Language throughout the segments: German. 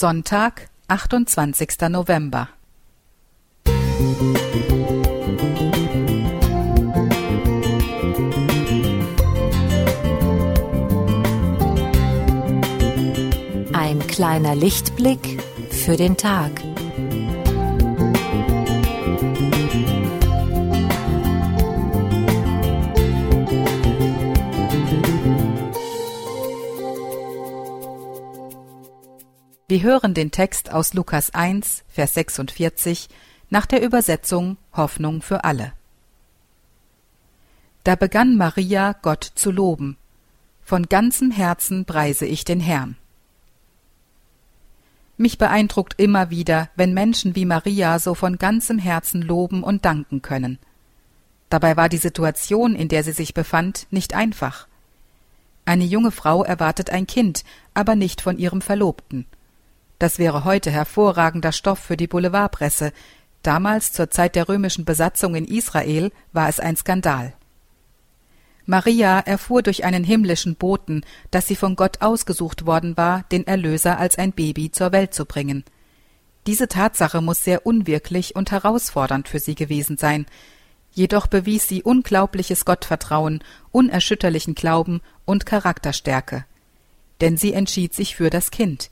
Sonntag, 28. November. Ein kleiner Lichtblick für den Tag. Wir hören den Text aus Lukas 1, Vers 46 nach der Übersetzung Hoffnung für alle. Da begann Maria Gott zu loben. Von ganzem Herzen preise ich den Herrn. Mich beeindruckt immer wieder, wenn Menschen wie Maria so von ganzem Herzen loben und danken können. Dabei war die Situation, in der sie sich befand, nicht einfach. Eine junge Frau erwartet ein Kind, aber nicht von ihrem Verlobten. Das wäre heute hervorragender Stoff für die Boulevardpresse. Damals, zur Zeit der römischen Besatzung in Israel, war es ein Skandal. Maria erfuhr durch einen himmlischen Boten, dass sie von Gott ausgesucht worden war, den Erlöser als ein Baby zur Welt zu bringen. Diese Tatsache muss sehr unwirklich und herausfordernd für sie gewesen sein. Jedoch bewies sie unglaubliches Gottvertrauen, unerschütterlichen Glauben und Charakterstärke. Denn sie entschied sich für das Kind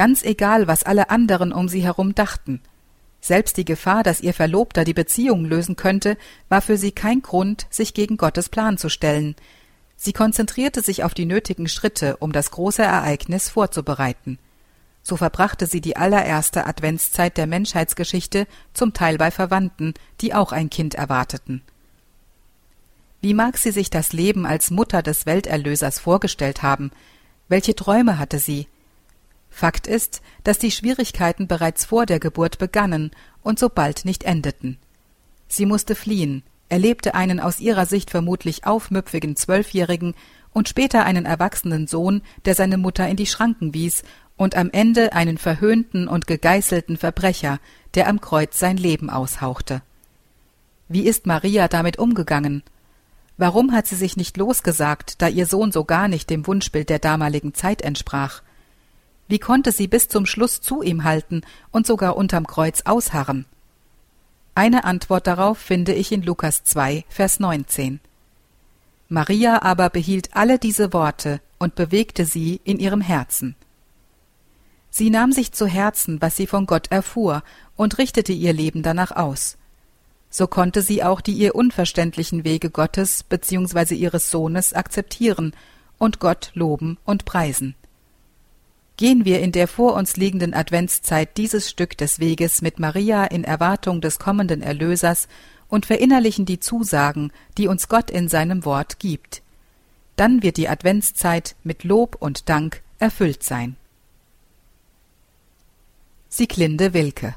ganz egal, was alle anderen um sie herum dachten. Selbst die Gefahr, dass ihr Verlobter die Beziehung lösen könnte, war für sie kein Grund, sich gegen Gottes Plan zu stellen. Sie konzentrierte sich auf die nötigen Schritte, um das große Ereignis vorzubereiten. So verbrachte sie die allererste Adventszeit der Menschheitsgeschichte zum Teil bei Verwandten, die auch ein Kind erwarteten. Wie mag sie sich das Leben als Mutter des Welterlösers vorgestellt haben? Welche Träume hatte sie? Fakt ist, dass die Schwierigkeiten bereits vor der Geburt begannen und so bald nicht endeten. Sie musste fliehen, erlebte einen aus ihrer Sicht vermutlich aufmüpfigen Zwölfjährigen und später einen erwachsenen Sohn, der seine Mutter in die Schranken wies, und am Ende einen verhöhnten und gegeißelten Verbrecher, der am Kreuz sein Leben aushauchte. Wie ist Maria damit umgegangen? Warum hat sie sich nicht losgesagt, da ihr Sohn so gar nicht dem Wunschbild der damaligen Zeit entsprach? Wie konnte sie bis zum Schluss zu ihm halten und sogar unterm Kreuz ausharren? Eine Antwort darauf finde ich in Lukas 2, Vers 19. Maria aber behielt alle diese Worte und bewegte sie in ihrem Herzen. Sie nahm sich zu Herzen, was sie von Gott erfuhr, und richtete ihr Leben danach aus. So konnte sie auch die ihr unverständlichen Wege Gottes bzw. ihres Sohnes akzeptieren und Gott loben und preisen. Gehen wir in der vor uns liegenden Adventszeit dieses Stück des Weges mit Maria in Erwartung des kommenden Erlösers und verinnerlichen die Zusagen, die uns Gott in seinem Wort gibt. Dann wird die Adventszeit mit Lob und Dank erfüllt sein. Sieglinde Wilke